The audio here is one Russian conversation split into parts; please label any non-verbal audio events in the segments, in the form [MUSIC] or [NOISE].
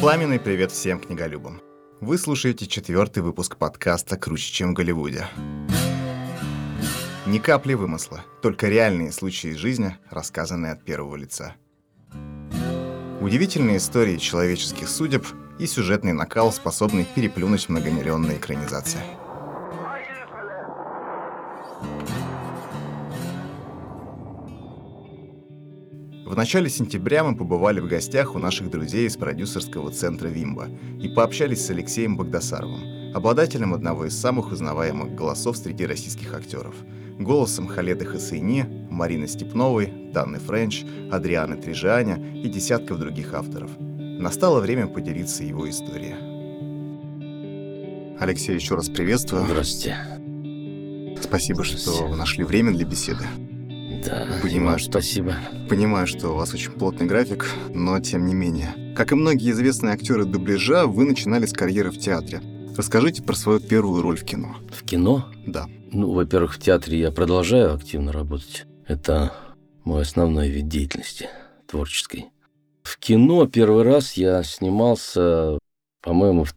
Пламенный привет всем книголюбам. Вы слушаете четвертый выпуск подкаста «Круче, чем в Голливуде». Ни капли вымысла, только реальные случаи из жизни, рассказанные от первого лица. Удивительные истории человеческих судеб и сюжетный накал, способный переплюнуть многомиллионные экранизации. В начале сентября мы побывали в гостях у наших друзей из продюсерского центра «Вимба» и пообщались с Алексеем Богдасаровым, обладателем одного из самых узнаваемых голосов среди российских актеров. Голосом Халеды Хасейни, Марины Степновой, Данны Френч, Адрианы Трижаня и десятков других авторов. Настало время поделиться его историей. Алексей, еще раз приветствую. Здравствуйте. Спасибо, Здравствуйте. что нашли время для беседы. Да, Понимаю, что- спасибо. Понимаю, что у вас очень плотный график, но тем не менее. Как и многие известные актеры дубляжа, вы начинали с карьеры в театре. Расскажите про свою первую роль в кино. В кино? Да. Ну, во-первых, в театре я продолжаю активно работать. Это мой основной вид деятельности творческой. В кино первый раз я снимался, по-моему, в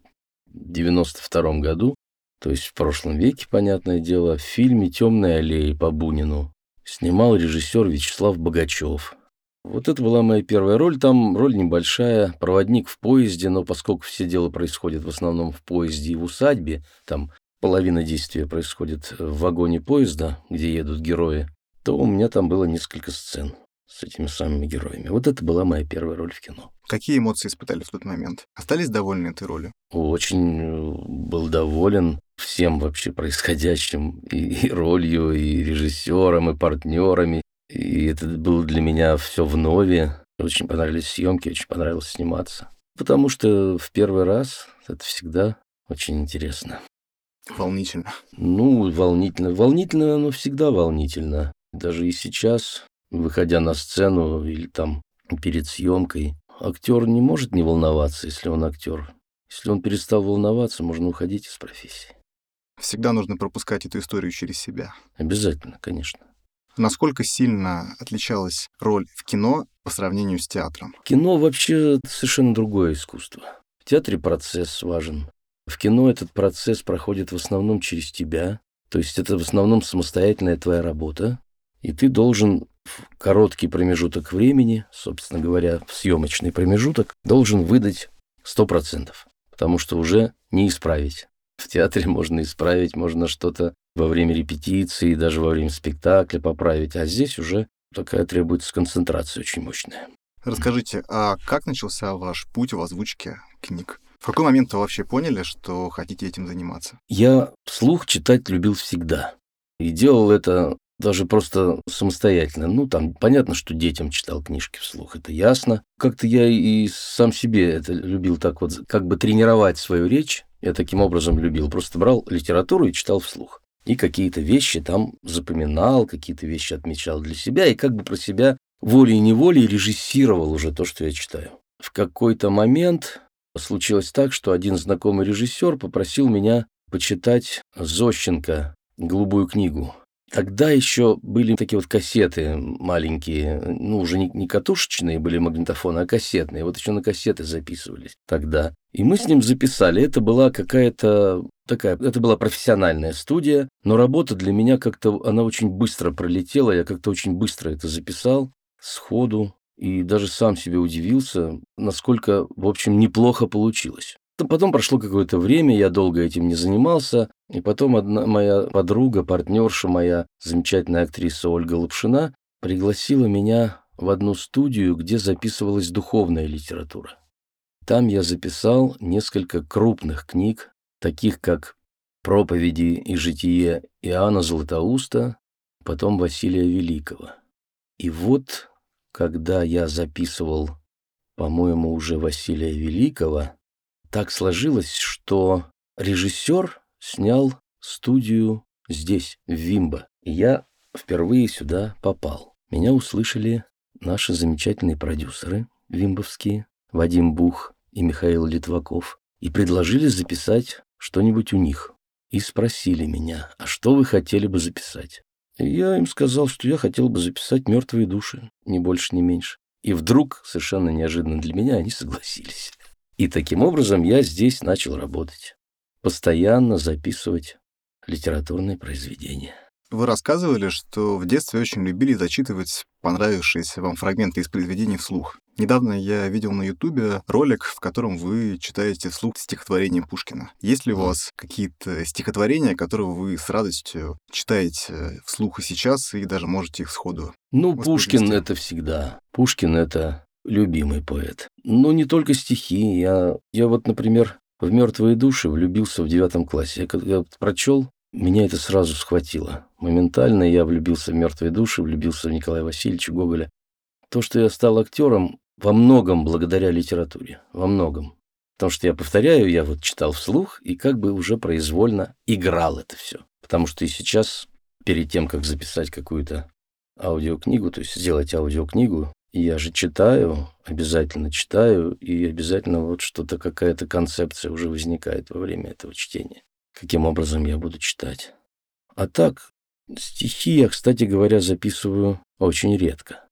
92 году, то есть в прошлом веке, понятное дело, в фильме «Темная аллея» по Бунину. Снимал режиссер Вячеслав Богачев. Вот это была моя первая роль. Там роль небольшая, проводник в поезде, но поскольку все дело происходит в основном в поезде и в усадьбе, там половина действия происходит в вагоне поезда, где едут герои, то у меня там было несколько сцен с этими самыми героями. Вот это была моя первая роль в кино. Какие эмоции испытали в тот момент? Остались довольны этой ролью? Очень э, был доволен всем вообще происходящим, и, и ролью, и режиссером, и партнерами. И это было для меня все в нове. Очень понравились съемки, очень понравилось сниматься. Потому что в первый раз это всегда очень интересно. Волнительно. Ну, волнительно. Волнительно, оно всегда волнительно. Даже и сейчас, выходя на сцену или там перед съемкой, актер не может не волноваться, если он актер. Если он перестал волноваться, можно уходить из профессии. Всегда нужно пропускать эту историю через себя. Обязательно, конечно. Насколько сильно отличалась роль в кино по сравнению с театром? Кино вообще совершенно другое искусство. В театре процесс важен. В кино этот процесс проходит в основном через тебя. То есть это в основном самостоятельная твоя работа. И ты должен в короткий промежуток времени, собственно говоря, в съемочный промежуток, должен выдать 100%. Потому что уже не исправить. В театре можно исправить, можно что-то во время репетиции, даже во время спектакля поправить. А здесь уже такая требуется концентрация очень мощная. Расскажите, а как начался ваш путь в озвучке книг? В какой момент вы вообще поняли, что хотите этим заниматься? Я вслух читать любил всегда. И делал это даже просто самостоятельно. Ну, там понятно, что детям читал книжки вслух, это ясно. Как-то я и сам себе это любил так вот, как бы тренировать свою речь. Я таким образом любил. Просто брал литературу и читал вслух. И какие-то вещи там запоминал, какие-то вещи отмечал для себя, и как бы про себя волей-неволей режиссировал уже то, что я читаю. В какой-то момент случилось так, что один знакомый режиссер попросил меня почитать Зощенко «Голубую книгу». Тогда еще были такие вот кассеты маленькие, ну, уже не, не катушечные были магнитофоны, а кассетные. Вот еще на кассеты записывались тогда. И мы с ним записали. Это была какая-то такая, это была профессиональная студия, но работа для меня как-то, она очень быстро пролетела, я как-то очень быстро это записал сходу и даже сам себе удивился, насколько, в общем, неплохо получилось. Потом прошло какое-то время, я долго этим не занимался, и потом одна моя подруга, партнерша моя, замечательная актриса Ольга Лапшина, пригласила меня в одну студию, где записывалась духовная литература. Там я записал несколько крупных книг, таких как «Проповеди и житие Иоанна Златоуста», потом Василия Великого. И вот, когда я записывал, по-моему, уже Василия Великого, так сложилось, что режиссер снял студию здесь, в Вимбо. И я впервые сюда попал. Меня услышали наши замечательные продюсеры вимбовские, Вадим Бух и Михаил Литваков, и предложили записать что-нибудь у них. И спросили меня, а что вы хотели бы записать? И я им сказал, что я хотел бы записать «Мертвые души», ни больше, ни меньше. И вдруг, совершенно неожиданно для меня, они согласились. И таким образом я здесь начал работать. Постоянно записывать литературные произведения. Вы рассказывали, что в детстве очень любили зачитывать понравившиеся вам фрагменты из произведений вслух. Недавно я видел на Ютубе ролик, в котором вы читаете вслух стихотворение Пушкина. Есть ли у вас какие-то стихотворения, которые вы с радостью читаете вслух и сейчас, и даже можете их сходу? Ну, Пушкин — это всегда. Пушкин — это любимый поэт. Но не только стихи. Я, я вот, например, в «Мертвые души» влюбился в девятом классе. Я когда прочел, меня это сразу схватило. Моментально я влюбился в «Мертвые души», влюбился в Николая Васильевича Гоголя. То, что я стал актером, во многом благодаря литературе, во многом. Потому что я повторяю, я вот читал вслух и как бы уже произвольно играл это все. Потому что и сейчас, перед тем, как записать какую-то аудиокнигу, то есть сделать аудиокнигу, я же читаю, обязательно читаю, и обязательно вот что-то, какая-то концепция уже возникает во время этого чтения. Каким образом я буду читать. А так, стихи я, кстати говоря, записываю очень редко.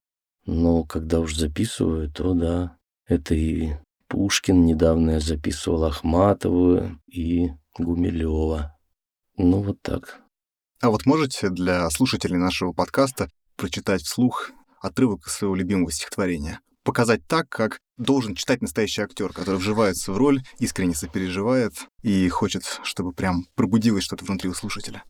Но когда уж записываю, то да, это и Пушкин недавно я записывал Ахматову и Гумилева. Ну, вот так. А вот можете для слушателей нашего подкаста прочитать вслух отрывок из своего любимого стихотворения? Показать так, как должен читать настоящий актер, который вживается в роль, искренне сопереживает и хочет, чтобы прям пробудилось что-то внутри у слушателя.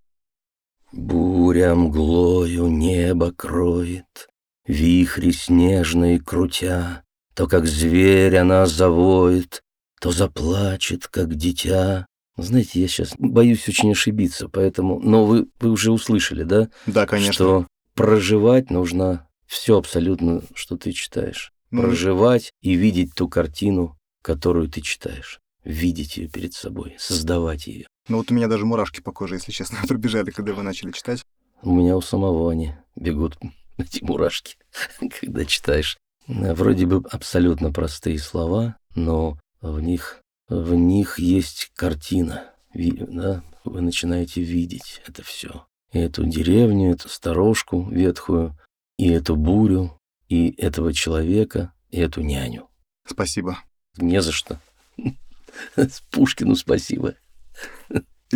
Буря мглою небо кроет, Вихри снежные крутя, То, как зверь она завоет, То заплачет, как дитя. Знаете, я сейчас боюсь очень ошибиться, поэтому... Но вы, вы уже услышали, да? Да, конечно. Что проживать нужно все абсолютно, что ты читаешь. Ну, проживать и видеть ту картину, которую ты читаешь. Видеть ее перед собой, создавать ее. Ну вот у меня даже мурашки по коже, если честно, [LAUGHS] пробежали, когда вы начали читать. У меня у самого они бегут [LAUGHS] эти мурашки, [LAUGHS] когда читаешь. Вроде бы абсолютно простые слова, но в них, в них есть картина. Да? Вы начинаете видеть это все. И эту деревню, эту сторожку ветхую, и эту бурю, и этого человека, и эту няню. Спасибо. Не за что. [LAUGHS] Пушкину спасибо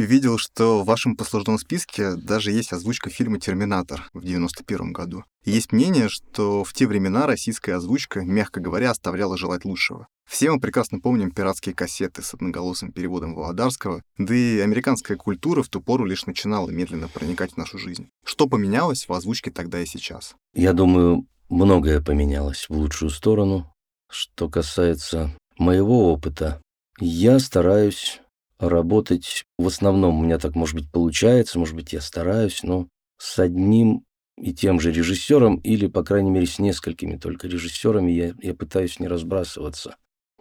видел, что в вашем послужном списке даже есть озвучка фильма «Терминатор» в 91 году. есть мнение, что в те времена российская озвучка, мягко говоря, оставляла желать лучшего. Все мы прекрасно помним пиратские кассеты с одноголосым переводом Володарского, да и американская культура в ту пору лишь начинала медленно проникать в нашу жизнь. Что поменялось в озвучке тогда и сейчас? Я думаю, многое поменялось в лучшую сторону. Что касается моего опыта, я стараюсь работать. В основном у меня так, может быть, получается, может быть, я стараюсь, но с одним и тем же режиссером, или, по крайней мере, с несколькими только режиссерами я, я пытаюсь не разбрасываться.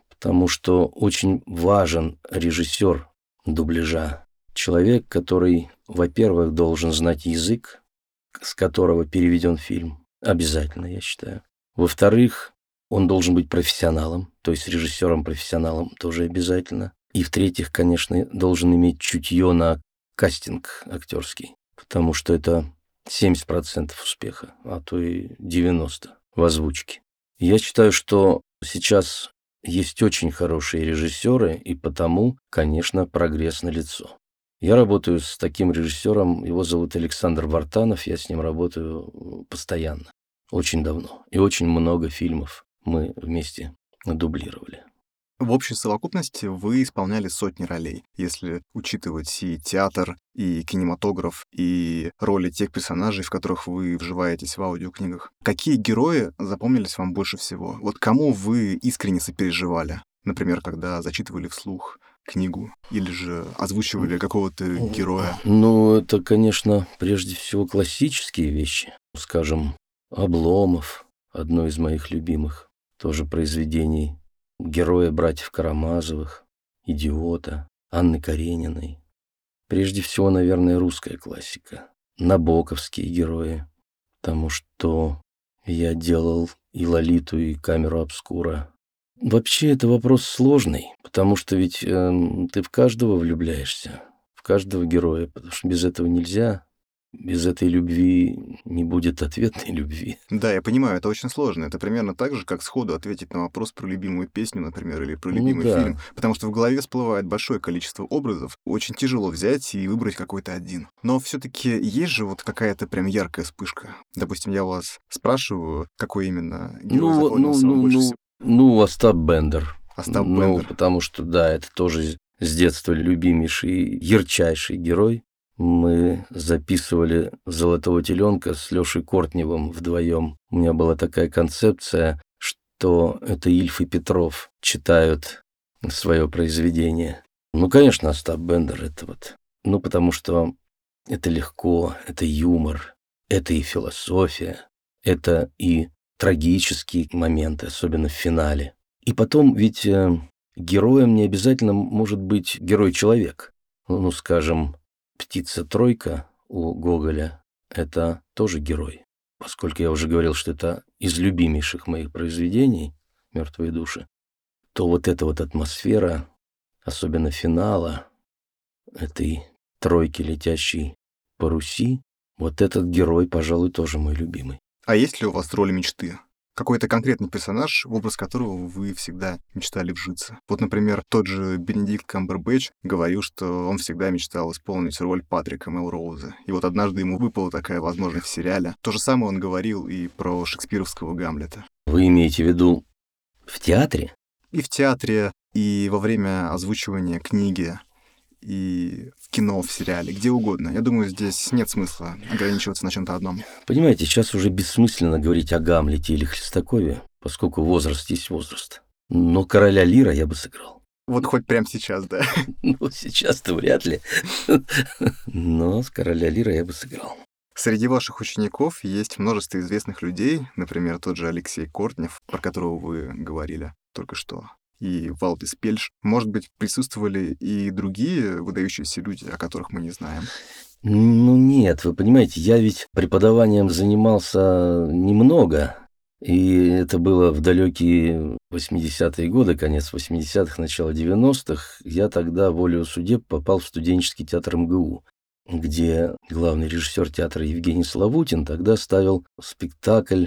Потому что очень важен режиссер дубляжа. Человек, который, во-первых, должен знать язык, с которого переведен фильм. Обязательно, я считаю. Во-вторых, он должен быть профессионалом, то есть режиссером-профессионалом тоже обязательно. И в-третьих, конечно, должен иметь чутье на кастинг актерский, потому что это 70% успеха, а то и 90% в озвучке. Я считаю, что сейчас есть очень хорошие режиссеры, и потому, конечно, прогресс на лицо. Я работаю с таким режиссером, его зовут Александр Вартанов, я с ним работаю постоянно, очень давно, и очень много фильмов мы вместе дублировали. В общей совокупности вы исполняли сотни ролей, если учитывать и театр, и кинематограф, и роли тех персонажей, в которых вы вживаетесь в аудиокнигах. Какие герои запомнились вам больше всего? Вот кому вы искренне сопереживали? Например, когда зачитывали вслух книгу или же озвучивали какого-то героя? Ну, это, конечно, прежде всего классические вещи. Скажем, Обломов, одно из моих любимых тоже произведений героя братьев Карамазовых, идиота, Анны Карениной. Прежде всего, наверное, русская классика. Набоковские герои, потому что я делал и Лолиту, и камеру обскура. Вообще, это вопрос сложный, потому что ведь э, ты в каждого влюбляешься, в каждого героя, потому что без этого нельзя. Без этой любви не будет ответной любви. Да, я понимаю, это очень сложно. Это примерно так же, как сходу ответить на вопрос про любимую песню, например, или про Ну любимый да. фильм. Потому что в голове всплывает большое количество образов. Очень тяжело взять и выбрать какой-то один. Но все таки есть же вот какая-то прям яркая вспышка. Допустим, я вас спрашиваю, какой именно герой Ну, запомнился ну, ну, больше ну, всего? ну, Остап Бендер. Остап ну, Бендер. потому что, да, это тоже с детства любимейший, ярчайший герой. Мы записывали «Золотого теленка» с Лешей Кортневым вдвоем. У меня была такая концепция, что это Ильф и Петров читают свое произведение. Ну, конечно, Остап Бендер это вот. Ну, потому что это легко, это юмор, это и философия, это и трагические моменты, особенно в финале. И потом ведь э, героем не обязательно может быть герой-человек. Ну, ну, скажем, «Птица-тройка» у Гоголя — это тоже герой. Поскольку я уже говорил, что это из любимейших моих произведений «Мертвые души», то вот эта вот атмосфера, особенно финала этой тройки, летящей по Руси, вот этот герой, пожалуй, тоже мой любимый. А есть ли у вас роль мечты? Какой-то конкретный персонаж, в образ которого вы всегда мечтали вжиться. Вот, например, тот же Бенедикт Камбербэтч говорил, что он всегда мечтал исполнить роль Патрика Мелроуза. И вот однажды ему выпала такая возможность в сериале. То же самое он говорил и про шекспировского Гамлета. Вы имеете в виду в театре? И в театре, и во время озвучивания книги, и в кино, в сериале, где угодно. Я думаю, здесь нет смысла ограничиваться на чем-то одном. Понимаете, сейчас уже бессмысленно говорить о Гамлете или Хлестакове, поскольку возраст есть возраст. Но короля Лира я бы сыграл. Вот хоть прямо сейчас, да. [LAUGHS] Ну, сейчас-то вряд ли. [LAUGHS] Но с короля Лира я бы сыграл. Среди ваших учеников есть множество известных людей, например, тот же Алексей Кортнев, про которого вы говорили только что, и Валдис Пельш. Может быть, присутствовали и другие выдающиеся люди, о которых мы не знаем. Ну нет, вы понимаете, я ведь преподаванием занимался немного, и это было в далекие 80-е годы, конец 80-х, начало 90-х. Я тогда волею судеб попал в студенческий театр МГУ, где главный режиссер театра Евгений Славутин тогда ставил спектакль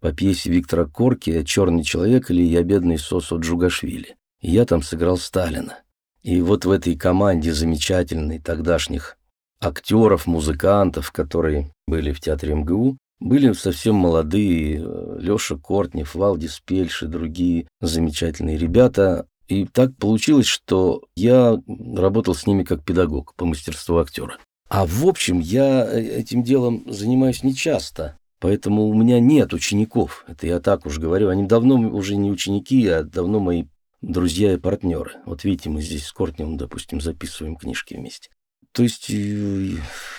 по пьесе Виктора Корки «Черный человек» или «Я бедный Сосо Джугашвили». И я там сыграл Сталина. И вот в этой команде замечательной тогдашних актеров, музыкантов, которые были в театре МГУ, были совсем молодые, Лёша Кортнев, Валдис Пельш и другие замечательные ребята. И так получилось, что я работал с ними как педагог по мастерству актера. А в общем, я этим делом занимаюсь нечасто, поэтому у меня нет учеников. Это я так уж говорю. Они давно уже не ученики, а давно мои друзья и партнеры. Вот видите, мы здесь с Кортневым, допустим, записываем книжки вместе. То есть, э,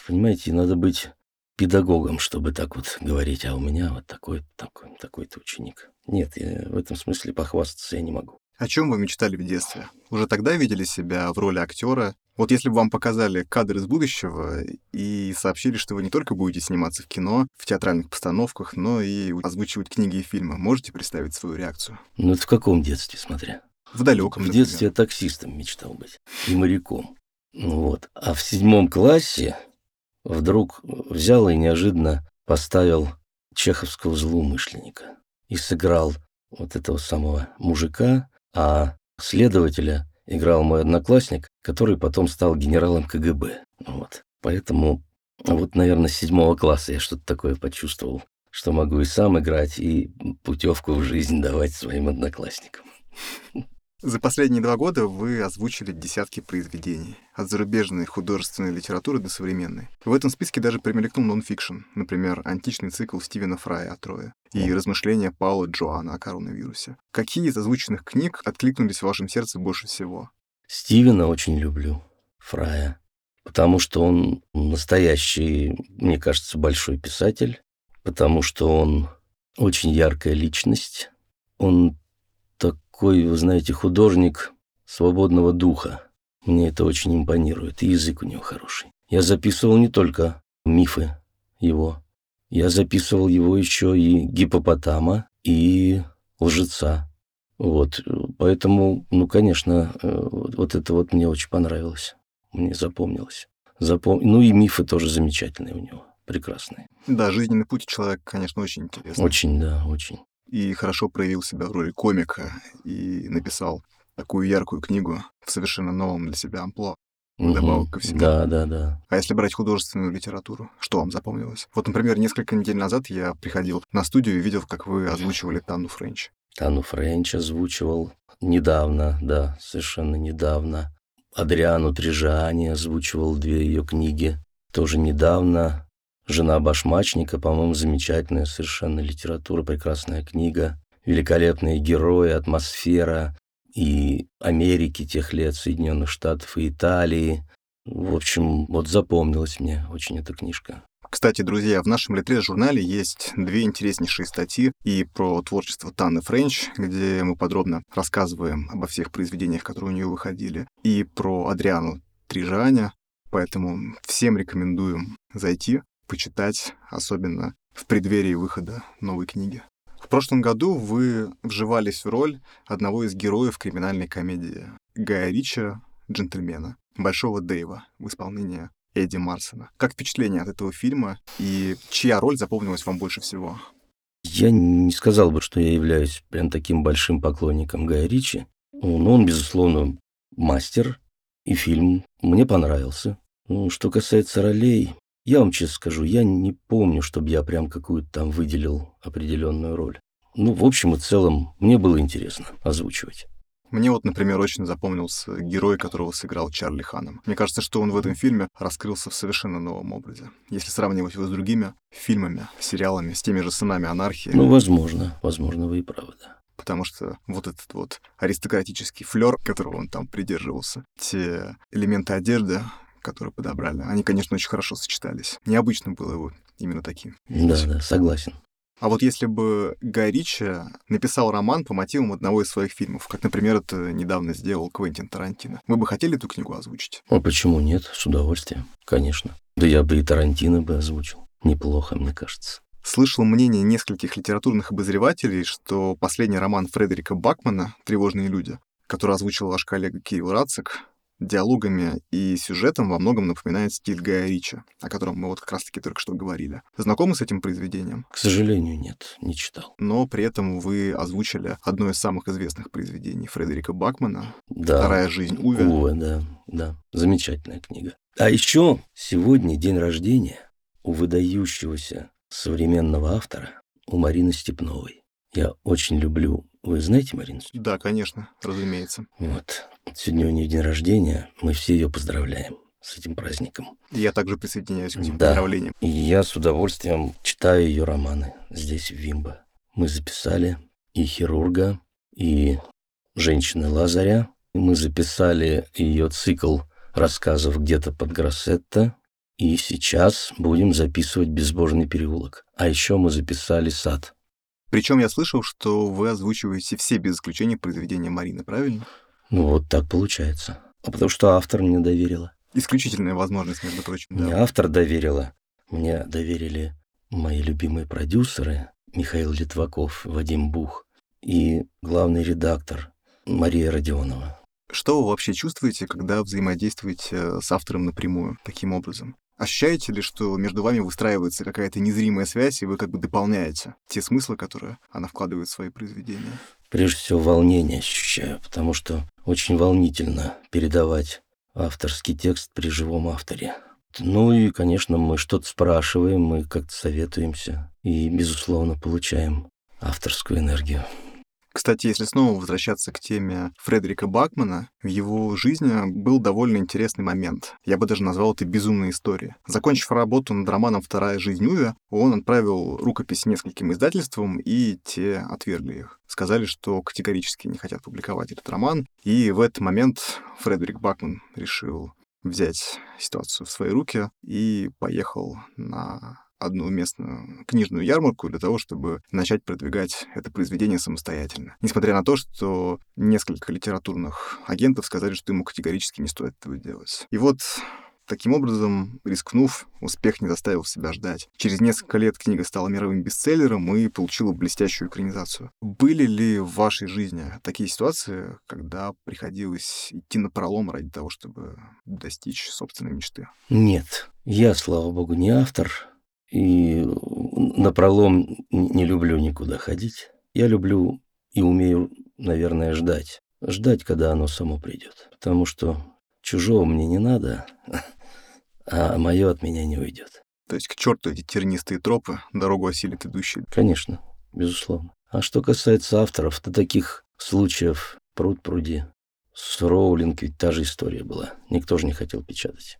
понимаете, надо быть педагогом, чтобы так вот говорить, а у меня вот такой, такой, такой-то ученик. Нет, я в этом смысле похвастаться я не могу. О чем вы мечтали в детстве? Уже тогда видели себя в роли актера? Вот если бы вам показали кадр из будущего и сообщили, что вы не только будете сниматься в кино, в театральных постановках, но и озвучивать книги и фильмы, можете представить свою реакцию? Ну, это в каком детстве, смотря? В далеком, В например. детстве я таксистом мечтал быть и моряком. Ну Вот. А в седьмом классе вдруг взял и неожиданно поставил чеховского злоумышленника и сыграл вот этого самого мужика, а следователя играл мой одноклассник, который потом стал генералом КГБ. Вот. Поэтому вот, наверное, с седьмого класса я что-то такое почувствовал, что могу и сам играть, и путевку в жизнь давать своим одноклассникам. За последние два года вы озвучили десятки произведений, от зарубежной художественной литературы до современной. В этом списке даже примелькнул нонфикшн, например, античный цикл Стивена Фрая о Трое и размышления Паула Джоана о коронавирусе. Какие из озвученных книг откликнулись в вашем сердце больше всего? Стивена очень люблю, Фрая, потому что он настоящий, мне кажется, большой писатель, потому что он очень яркая личность, он такой, вы знаете, художник свободного духа. Мне это очень импонирует, и язык у него хороший. Я записывал не только мифы его, я записывал его еще и гипопотама, и лжеца. Вот, поэтому, ну, конечно, э, вот это вот мне очень понравилось, мне запомнилось. Запом... Ну и мифы тоже замечательные у него. прекрасные. Да, жизненный путь человека, конечно, очень интересный. Очень, да, очень. И хорошо проявил себя в роли комика и написал такую яркую книгу в совершенно новом для себя амплуа. Вдобавок Мгм. ко всему. Да, да, да. А если брать художественную литературу, что вам запомнилось? Вот, например, несколько недель назад я приходил на студию и видел, как вы озвучивали Танну Френч. Тану Френч озвучивал недавно, да, совершенно недавно. Адриану Трижани озвучивал две ее книги. Тоже недавно. «Жена башмачника», по-моему, замечательная совершенно литература, прекрасная книга. Великолепные герои, атмосфера и Америки тех лет, Соединенных Штатов и Италии. В общем, вот запомнилась мне очень эта книжка. Кстати, друзья, в нашем Литрес-журнале есть две интереснейшие статьи и про творчество Танны Френч, где мы подробно рассказываем обо всех произведениях, которые у нее выходили, и про Адриану Трижаня, поэтому всем рекомендуем зайти, почитать, особенно в преддверии выхода новой книги. В прошлом году вы вживались в роль одного из героев криминальной комедии Гая Рича «Джентльмена», Большого Дэйва в исполнении Эдди Марсона. Как впечатление от этого фильма и чья роль запомнилась вам больше всего? Я не сказал бы, что я являюсь прям таким большим поклонником Гая Ричи. Но он, безусловно, мастер, и фильм мне понравился. Ну, Что касается ролей, я вам честно скажу, я не помню, чтобы я прям какую-то там выделил определенную роль. Ну, в общем и целом, мне было интересно озвучивать. Мне вот, например, очень запомнился герой, которого сыграл Чарли Ханом. Мне кажется, что он в этом фильме раскрылся в совершенно новом образе. Если сравнивать его с другими фильмами, сериалами, с теми же «Сынами анархии», Ну, возможно, возможно, вы и правы, да. потому что вот этот вот аристократический флер, которого он там придерживался, те элементы одежды, которые подобрали, они, конечно, очень хорошо сочетались. Необычно было его именно таким. Да, да, согласен. А вот если бы Гай Ричи написал роман по мотивам одного из своих фильмов, как, например, это недавно сделал Квентин Тарантино, вы бы хотели эту книгу озвучить? А почему нет? С удовольствием, конечно. Да я бы и Тарантино бы озвучил. Неплохо, мне кажется. Слышал мнение нескольких литературных обозревателей, что последний роман Фредерика Бакмана «Тревожные люди», который озвучил ваш коллега Кирилл Рацик, диалогами и сюжетом во многом напоминает стиль Гая Ричи, о котором мы вот как раз-таки только что говорили. Знакомы с этим произведением? К сожалению, нет, не читал. Но при этом вы озвучили одно из самых известных произведений Фредерика Бакмана Да. «Вторая жизнь Уве». Уве, да, да. Замечательная книга. А еще сегодня день рождения у выдающегося современного автора, у Марины Степновой. Я очень люблю... Вы знаете Марину? Да, конечно, разумеется. Вот. Сегодня у нее день рождения. Мы все ее поздравляем с этим праздником. Я также присоединяюсь к этим Да. поздравлениям. И я с удовольствием читаю ее романы здесь, в Вимбо. Мы записали и «Хирурга», и «Женщины Лазаря». Мы записали ее цикл рассказов где-то под Гроссетто. И сейчас будем записывать «Безбожный переулок». А еще мы записали «Сад». Причем я слышал, что вы озвучиваете все без исключения произведения Марины, правильно? Ну вот так получается. А потому что автор мне доверила. Исключительная возможность, между прочим. Не Да. автор доверила. Мне доверили мои любимые продюсеры Михаил Литваков, Вадим Бух и главный редактор Мария Родионова. Что вы вообще чувствуете, когда взаимодействуете с автором напрямую таким образом? Ощущаете ли, что между вами выстраивается какая-то незримая связь, и вы как бы дополняете те смыслы, которые она вкладывает в свои произведения? Прежде всего, волнение ощущаю, потому что очень волнительно передавать авторский текст при живом авторе. Ну и, конечно, мы что-то спрашиваем, мы как-то советуемся и, безусловно, получаем авторскую энергию. Кстати, если снова возвращаться к теме Фредерика Бакмана, в его жизни был довольно интересный момент. Я бы даже назвал это безумной историей. Закончив работу над романом «Вторая жизнь Уве», он отправил рукопись нескольким издательствам, и те отвергли их. Сказали, что категорически не хотят публиковать этот роман. И в этот момент Фредерик Бакман решил взять ситуацию в свои руки и поехал на одну местную книжную ярмарку для того, чтобы начать продвигать это произведение самостоятельно. Несмотря на то, что несколько литературных агентов сказали, что ему категорически не стоит этого делать. И вот Таким образом, рискнув, успех не заставил себя ждать. Через несколько лет книга стала мировым бестселлером и получила блестящую экранизацию. Были ли в вашей жизни такие ситуации, когда приходилось идти на пролом ради того, чтобы достичь собственной мечты? Нет, я, слава богу, не автор, И на пролом не люблю никуда ходить. Я люблю и умею, наверное, ждать. Ждать, когда оно само придет. Потому что чужого мне не надо, [LAUGHS] а мое от меня не уйдет. То есть к черту эти тернистые тропы, дорогу осилит идущий. Конечно, безусловно. А что касается авторов, то таких случаев пруд пруди. С Роулинг ведь та же история была. Никто же не хотел печатать.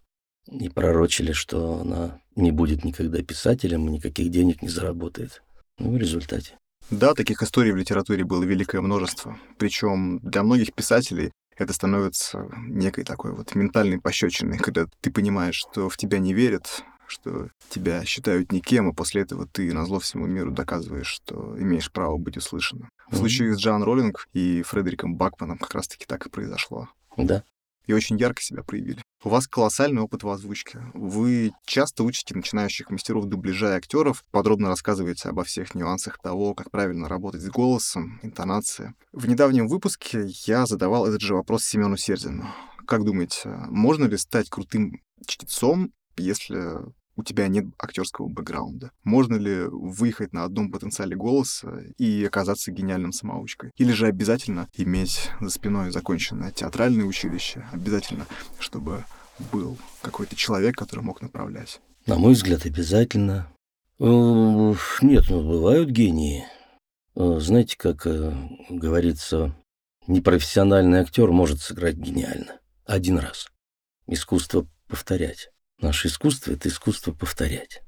И пророчили, что она не будет никогда писателем и никаких денег не заработает. Ну, в результате. Да, таких историй в литературе было великое множество. Причем для многих писателей это становится некой такой вот ментальной пощечиной, когда ты понимаешь, что в тебя не верят, что тебя считают никем, и после этого ты на зло всему миру доказываешь, что имеешь право быть услышанным. В случае с Джан Роллинг и Фредериком Бакманом как раз-таки так и произошло. Да. И очень ярко себя проявили. У вас колоссальный опыт в озвучке. Вы часто учите начинающих мастеров дубляжа и актеров, подробно рассказываете обо всех нюансах того, как правильно работать с голосом, интонацией. В недавнем выпуске я задавал этот же вопрос Семену Сердину. Как думаете, можно ли стать крутым чтецом, если у тебя нет актерского бэкграунда? Можно ли выехать на одном потенциале голоса и оказаться гениальным самоучкой? Или же обязательно иметь за спиной законченное театральное училище? Обязательно, чтобы был какой-то человек, который мог направлять? На мой взгляд, обязательно. Э, нет, ну, бывают гении. Э, знаете, как э, говорится, непрофессиональный актер может сыграть гениально. Один раз. Искусство повторять. Наше искусство — это искусство повторять.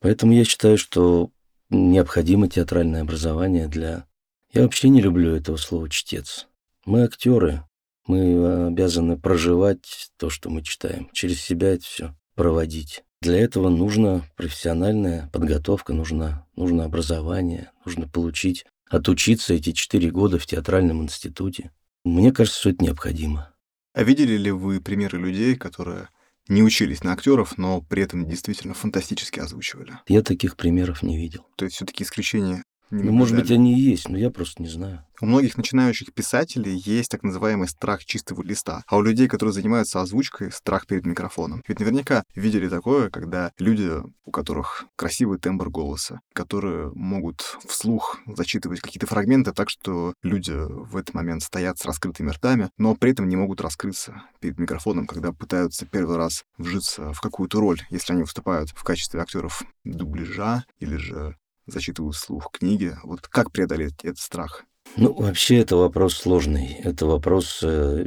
Поэтому я считаю, что необходимо театральное образование для... Я вообще не люблю этого слова «чтец». Мы актеры, мы обязаны проживать то, что мы читаем, через себя это все проводить. Для этого нужна профессиональная подготовка, нужно, нужно образование, нужно получить, отучиться эти четыре года в театральном институте. Мне кажется, что это необходимо. А видели ли вы примеры людей, которые не учились на актеров, но при этом действительно фантастически озвучивали. Я таких примеров не видел. То есть все-таки исключения не ну, может быть, они и есть, но я просто не знаю. У многих начинающих писателей есть так называемый страх чистого листа, а у людей, которые занимаются озвучкой, страх перед микрофоном. Ведь наверняка видели такое, когда люди, у которых красивый тембр голоса, которые могут вслух зачитывать какие-то фрагменты так, что люди в этот момент стоят с раскрытыми ртами, но при этом не могут раскрыться перед микрофоном, когда пытаются первый раз вжиться в какую-то роль, если они выступают в качестве актеров дубляжа или же зачитываю вслух книги. Вот как преодолеть этот страх? Ну, вообще это вопрос сложный. Это вопрос э,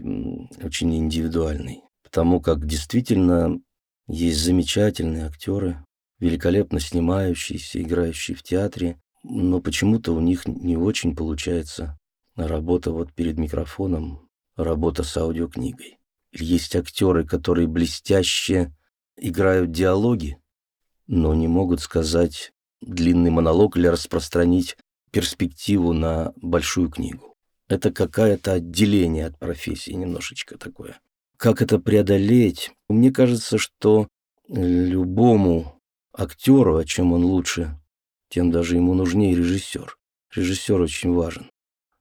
очень индивидуальный. Потому как действительно есть замечательные актеры, великолепно снимающиеся, играющие в театре, но почему-то у них не очень получается работа вот перед микрофоном, работа с аудиокнигой. Есть актеры, которые блестяще играют диалоги, но не могут сказать длинный монолог или распространить перспективу на большую книгу. Это какое-то отделение от профессии немножечко такое. Как это преодолеть? Мне кажется, что любому актеру, а чем он лучше, тем даже ему нужнее режиссер. Режиссер очень важен.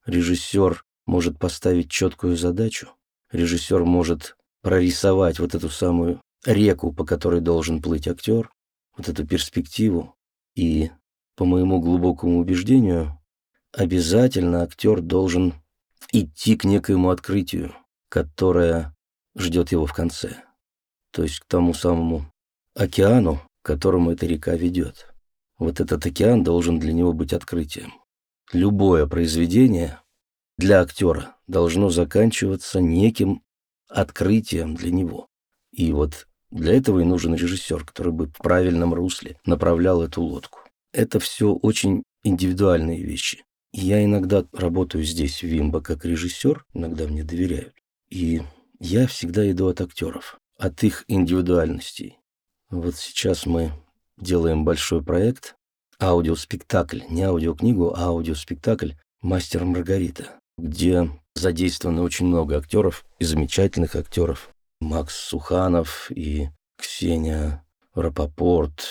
Режиссер может поставить четкую задачу. Режиссер может прорисовать вот эту самую реку, по которой должен плыть актер, вот эту перспективу. И, по моему глубокому убеждению, обязательно актер должен идти к некоему открытию, которое ждет его в конце. То есть к тому самому океану, к которому эта река ведет. Вот этот океан должен для него быть открытием. Любое произведение для актера должно заканчиваться неким открытием для него. И вот для этого и нужен режиссер, который бы в правильном русле направлял эту лодку. Это все очень индивидуальные вещи. Я иногда работаю здесь, в Вимбо, как режиссер, иногда мне доверяют. И я всегда иду от актеров, от их индивидуальностей. Вот сейчас мы делаем большой проект, аудиоспектакль, не аудиокнигу, а аудиоспектакль «Мастер Маргарита», где задействовано очень много актеров и замечательных актеров. Макс Суханов и Ксения Рапопорт,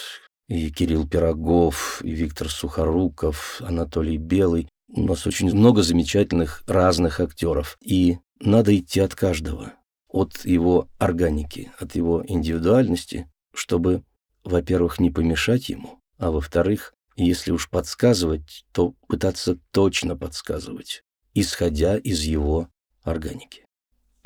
и Кирилл Пирогов, и Виктор Сухоруков, Анатолий Белый. У нас очень много замечательных разных актеров. И надо идти от каждого, от его органики, от его индивидуальности, чтобы, во-первых, не помешать ему, А во-вторых, если уж подсказывать, то пытаться точно подсказывать, исходя из его органики.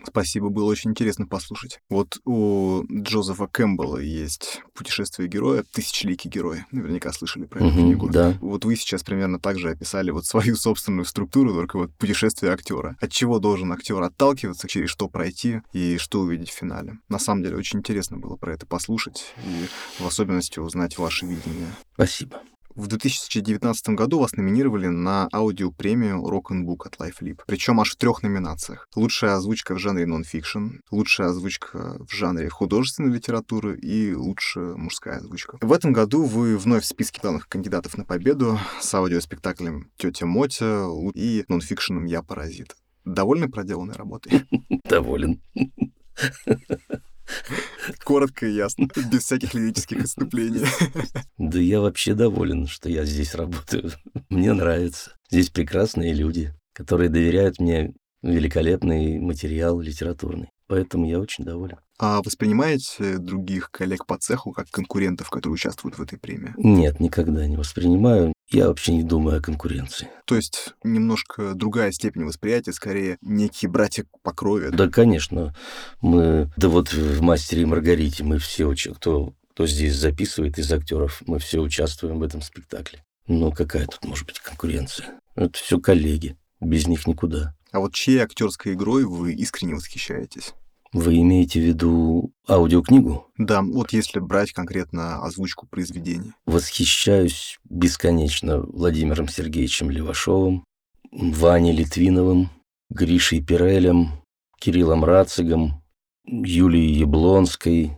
Спасибо, было очень интересно послушать. Вот у Джозефа Кэмпбелла есть «Путешествие героя», «Тысячеликий герой». Наверняка слышали про эту Мгм, книгу. да. Вот вы сейчас примерно так же описали вот свою [LAUGHS] собственную структуру, только вот путешествие актера. От чего должен актер отталкиваться, через что пройти и что увидеть в финале. На самом деле очень интересно было про это послушать и в особенности узнать ваше видение. Спасибо. В 2019 году вас номинировали на аудиопремию Rock and Book от LifeLib. Причем аж в трех номинациях. Лучшая озвучка в жанре нон-фикшн, лучшая озвучка в жанре художественной литературы и лучшая мужская озвучка. В этом году вы вновь в списке главных кандидатов на победу с аудиоспектаклем «Тетя Мотя» и нон-фикшеном «Я паразит». Довольны проделанной работой? [LAUGHS] Доволен. [LAUGHS] [LAUGHS] Коротко и ясно, без всяких лирических отступлений. [LAUGHS] Да я вообще доволен, что я здесь работаю. [LAUGHS] Мне нравится. Здесь прекрасные люди, которые доверяют мне великолепный материал литературный. Поэтому я очень доволен. А воспринимаете других коллег по цеху как конкурентов, которые участвуют в этой премии? Нет, никогда не воспринимаю. Я вообще не думаю о конкуренции. То есть немножко другая степень восприятия, скорее некие братья по крови. Да, конечно. Мы, да вот в «Мастере и Маргарите» мы все, кто, кто здесь записывает из актеров, мы все участвуем в этом спектакле. Но какая тут может быть конкуренция? Это все коллеги. Без них никуда. А вот чьей актерской игрой вы искренне восхищаетесь? Вы имеете в виду аудиокнигу? Да, вот если брать конкретно озвучку произведений. Восхищаюсь бесконечно Владимиром Сергеевичем Левашовым, Ваней Литвиновым, Гришей Пирелем, Кириллом Рацигом, Юлией Яблонской,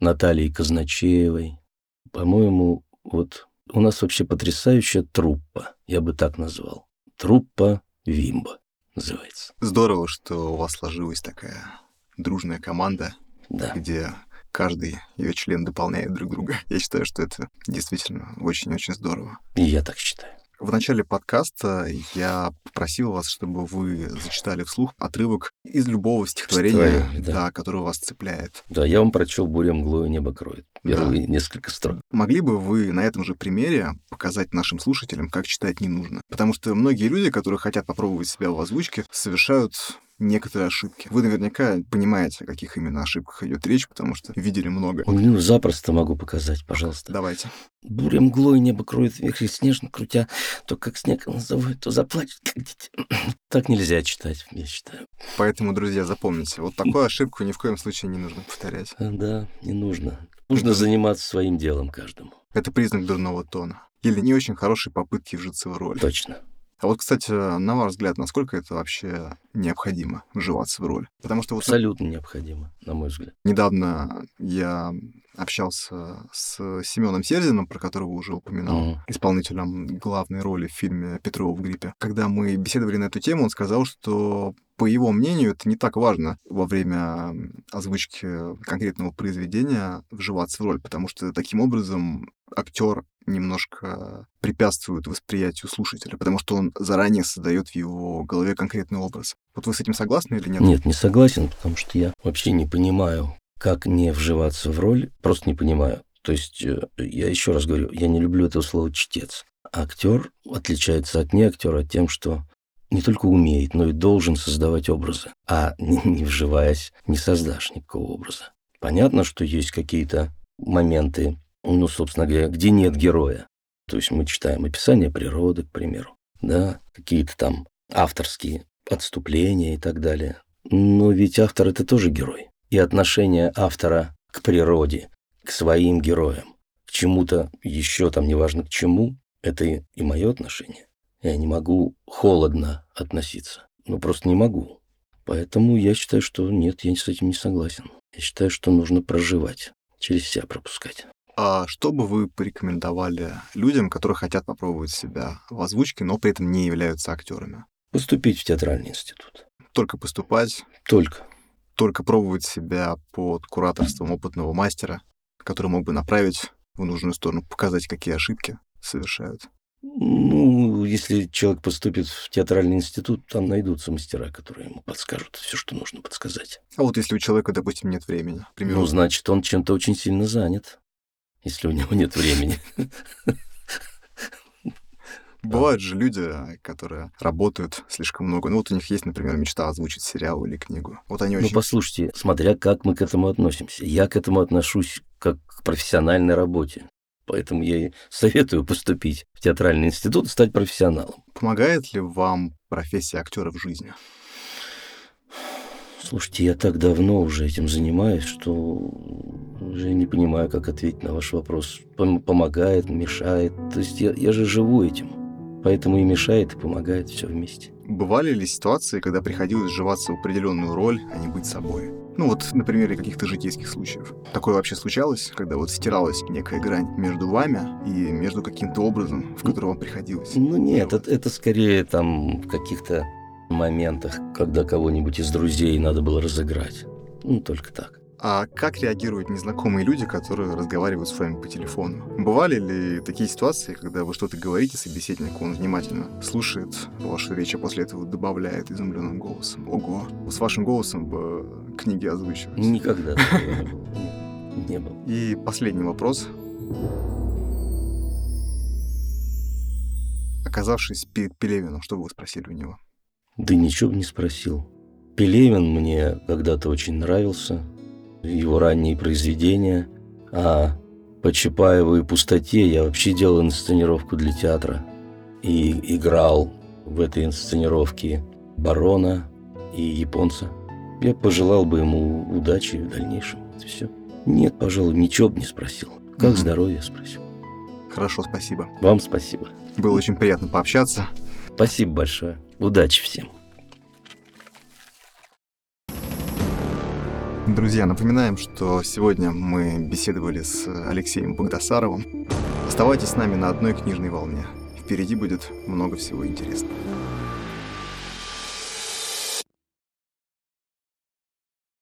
Натальей Казначеевой. По-моему, вот у нас вообще потрясающая труппа, я бы так назвал. Труппа Вимба называется. Здорово, что у вас сложилась такая дружная команда, Да. где каждый ее член дополняет друг друга. Я считаю, что это действительно очень-очень здорово. И я так считаю. В начале подкаста я попросил вас, чтобы вы зачитали вслух отрывок из любого стихотворения, Стихотворение, да. да, которое вас цепляет. Да, я вам прочел «Буря мглою небо кроет». Первые несколько строк. Могли бы вы на этом же примере показать нашим слушателям, как читать не нужно? Потому что многие люди, которые хотят попробовать себя в озвучке, совершают некоторые ошибки. Вы наверняка понимаете, о каких именно ошибках идет речь, потому что видели много. Ну, запросто могу показать, пожалуйста. Давайте. Буря мглой небо кроет вверх и снежно крутя, то как снег назовет, то заплачет, как дитя. [CLEARS THROAT] Так нельзя читать, я считаю. Поэтому, друзья, запомните, вот такую ошибку ни в коем случае не нужно повторять. А, Да, не нужно. Нужно заниматься своим делом каждому. Это признак дурного тона. Или не очень хорошей попытки вжиться в роль. Точно. А вот, кстати, на ваш взгляд, насколько это вообще необходимо вживаться в роль? Потому что вот Абсолютно необходимо, на мой взгляд. недавно я общался с Семеном Серзиным, про которого уже упоминал, Мгм. исполнителем главной роли в фильме «Петрова в гриппе». Когда мы беседовали на эту тему, он сказал, что по его мнению, это не так важно во время озвучки конкретного произведения вживаться в роль, потому что таким образом актер немножко препятствует восприятию слушателя, потому что он заранее создает в его голове конкретный образ. Вот вы с этим согласны или нет? Нет, не согласен, потому что я вообще не понимаю, как не вживаться в роль, просто не понимаю. То есть, э, я еще раз говорю, я не люблю этого слова «чтец». Актер отличается от неактера тем, что не только умеет, но и должен создавать образы. А [LAUGHS] не, вживаясь, не создашь никакого образа. Понятно, что есть какие-то моменты, ну, собственно говоря, где нет героя. То есть мы читаем описание природы, к примеру, да, какие-то там авторские отступления и так далее. Но ведь автор — это тоже герой. И отношение автора к природе, к своим героям, к чему-то еще там, неважно к чему, это и мое отношение. Я не могу холодно относиться. Ну, просто не могу. Поэтому я считаю, что нет, я с этим не согласен. Я считаю, что нужно проживать, через себя пропускать. А что бы вы порекомендовали людям, которые хотят попробовать себя в озвучке, но при этом не являются актерами? Поступить в театральный институт. Только поступать, Только. только пробовать себя под кураторством опытного мастера, который мог бы направить в нужную сторону, показать, какие ошибки совершают. Ну, если человек поступит в театральный институт, там найдутся мастера, которые ему подскажут все, что нужно подсказать. А вот если у человека, допустим, нет времени, к примеру, Ну, значит, он чем-то очень сильно занят. если у него нет времени. Бывают же люди, которые работают слишком много. Ну вот у них есть, например, мечта озвучить сериал или книгу. Вот они Ну, очень... послушайте, смотря как мы к этому относимся. Я к этому отношусь как к профессиональной работе. Поэтому я и советую поступить в театральный институт и стать профессионалом. Помогает ли вам профессия актера в жизни? Слушайте, я так давно уже этим занимаюсь, что уже не понимаю, как ответить на ваш вопрос. Пом- помогает, мешает. То есть я, я же живу этим. Поэтому и мешает, и помогает все вместе. Бывали ли ситуации, когда приходилось вживаться в определенную роль, а не быть собой? Ну вот на примере каких-то житейских случаев. Такое вообще случалось, когда вот стиралась некая грань между вами и между каким-то образом, в который вам приходилось? Ну нет, это, это скорее там в каких-то моментах, когда кого-нибудь из друзей надо было разыграть. Ну, только так. А как реагируют незнакомые люди, которые разговаривают с вами по телефону? Бывали ли такие ситуации, когда вы что-то говорите собеседнику, он внимательно слушает вашу речь, а после этого добавляет изумленным голосом? Ого, с вашим голосом бы книги озвучивать. Никогда [LAUGHS] не было. И последний вопрос. Оказавшись перед Пелевиным, что вы спросили у него? Да ничего бы не спросил. Пелевин мне когда-то очень нравился, его ранние произведения, а по Чапаеву и пустоте я вообще делал инсценировку для театра и играл в этой инсценировке барона и японца. Я пожелал бы ему удачи в дальнейшем. Это все. Нет, пожалуй, ничего бы не спросил. Как Мгм. здоровье спросил. Хорошо, спасибо. Вам спасибо. Было очень приятно пообщаться. Спасибо большое. Удачи всем. Друзья, напоминаем, что сегодня мы беседовали с Алексеем Богдасаровым. Оставайтесь с нами на одной книжной волне. Впереди будет много всего интересного.